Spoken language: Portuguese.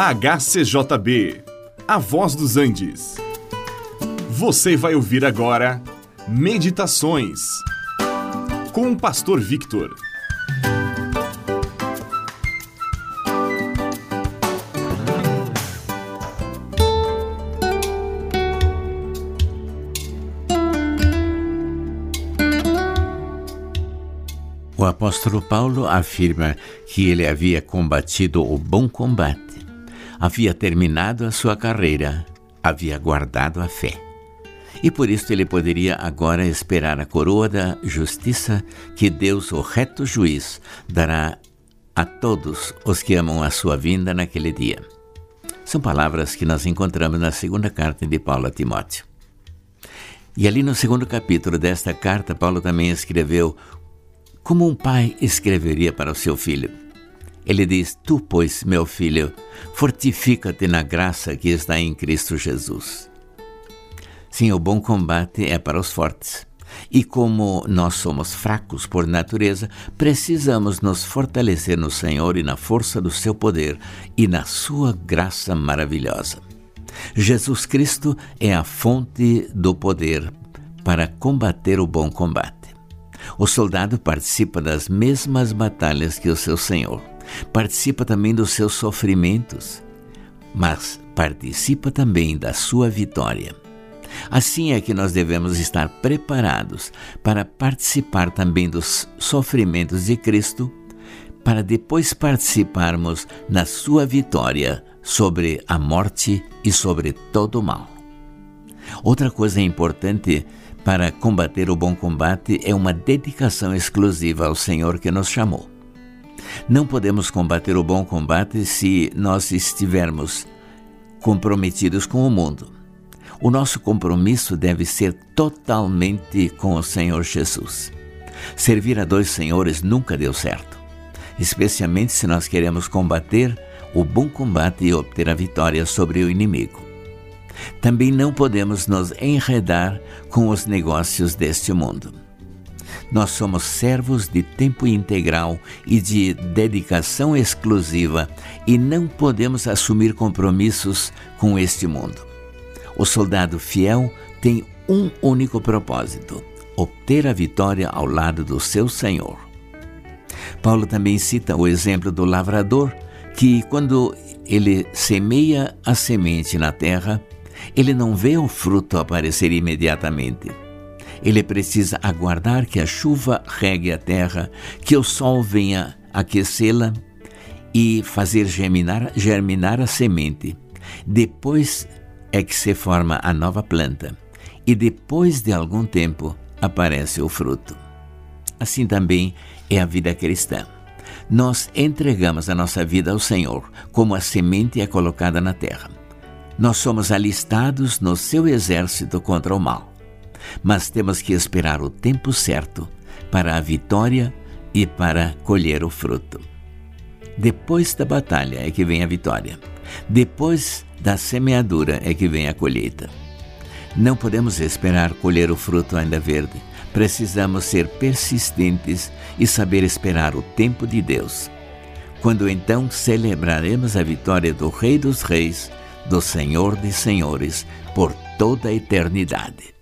HCJB, A Voz dos Andes. Você vai ouvir agora Meditações com o Pastor Victor. O apóstolo Paulo afirma que ele havia combatido o bom combate, havia terminado a sua carreira, havia guardado a fé. E por isso ele poderia agora esperar a coroa da justiça que Deus, o reto juiz, dará a todos os que amam a sua vinda naquele dia. São palavras que nós encontramos na segunda carta de Paulo a Timóteo. E ali no segundo capítulo desta carta, Paulo também escreveu como um pai escreveria para o seu filho. Ele diz: Tu, pois, meu filho, fortifica-te na graça que está em Cristo Jesus. Sim, o bom combate é para os fortes. E como nós somos fracos por natureza, precisamos nos fortalecer no Senhor e na força do seu poder e na sua graça maravilhosa. Jesus Cristo é a fonte do poder para combater o bom combate. O soldado participa das mesmas batalhas que o seu senhor, participa também dos seus sofrimentos, mas participa também da sua vitória. Assim é que nós devemos estar preparados para participar também dos sofrimentos de Cristo, para depois participarmos na sua vitória sobre a morte e sobre todo o mal. Outra coisa importante para combater o bom combate é uma dedicação exclusiva ao Senhor que nos chamou. Não podemos combater o bom combate se nós estivermos comprometidos com o mundo. O nosso compromisso deve ser totalmente com o Senhor Jesus. Servir a dois senhores nunca deu certo, especialmente se nós queremos combater o bom combate e obter a vitória sobre o inimigo. Também não podemos nos enredar com os negócios deste mundo. Nós somos servos de tempo integral e de dedicação exclusiva e não podemos assumir compromissos com este mundo. O soldado fiel tem um único propósito: obter a vitória ao lado do seu Senhor. Paulo também cita o exemplo do lavrador, que, quando ele semeia a semente na terra, ele não vê o fruto aparecer imediatamente. Ele precisa aguardar que a chuva regue a terra, que o sol venha aquecê-la e fazer germinar, germinar a semente. Depois é que se forma a nova planta e depois de algum tempo aparece o fruto. Assim também é a vida cristã. Nós entregamos a nossa vida ao Senhor, como a semente é colocada na terra nós somos alistados no seu exército contra o mal. Mas temos que esperar o tempo certo para a vitória e para colher o fruto. Depois da batalha é que vem a vitória. Depois da semeadura é que vem a colheita. Não podemos esperar colher o fruto ainda verde. Precisamos ser persistentes e saber esperar o tempo de Deus. Quando então celebraremos a vitória do Rei dos Reis do Senhor de Senhores por toda a eternidade.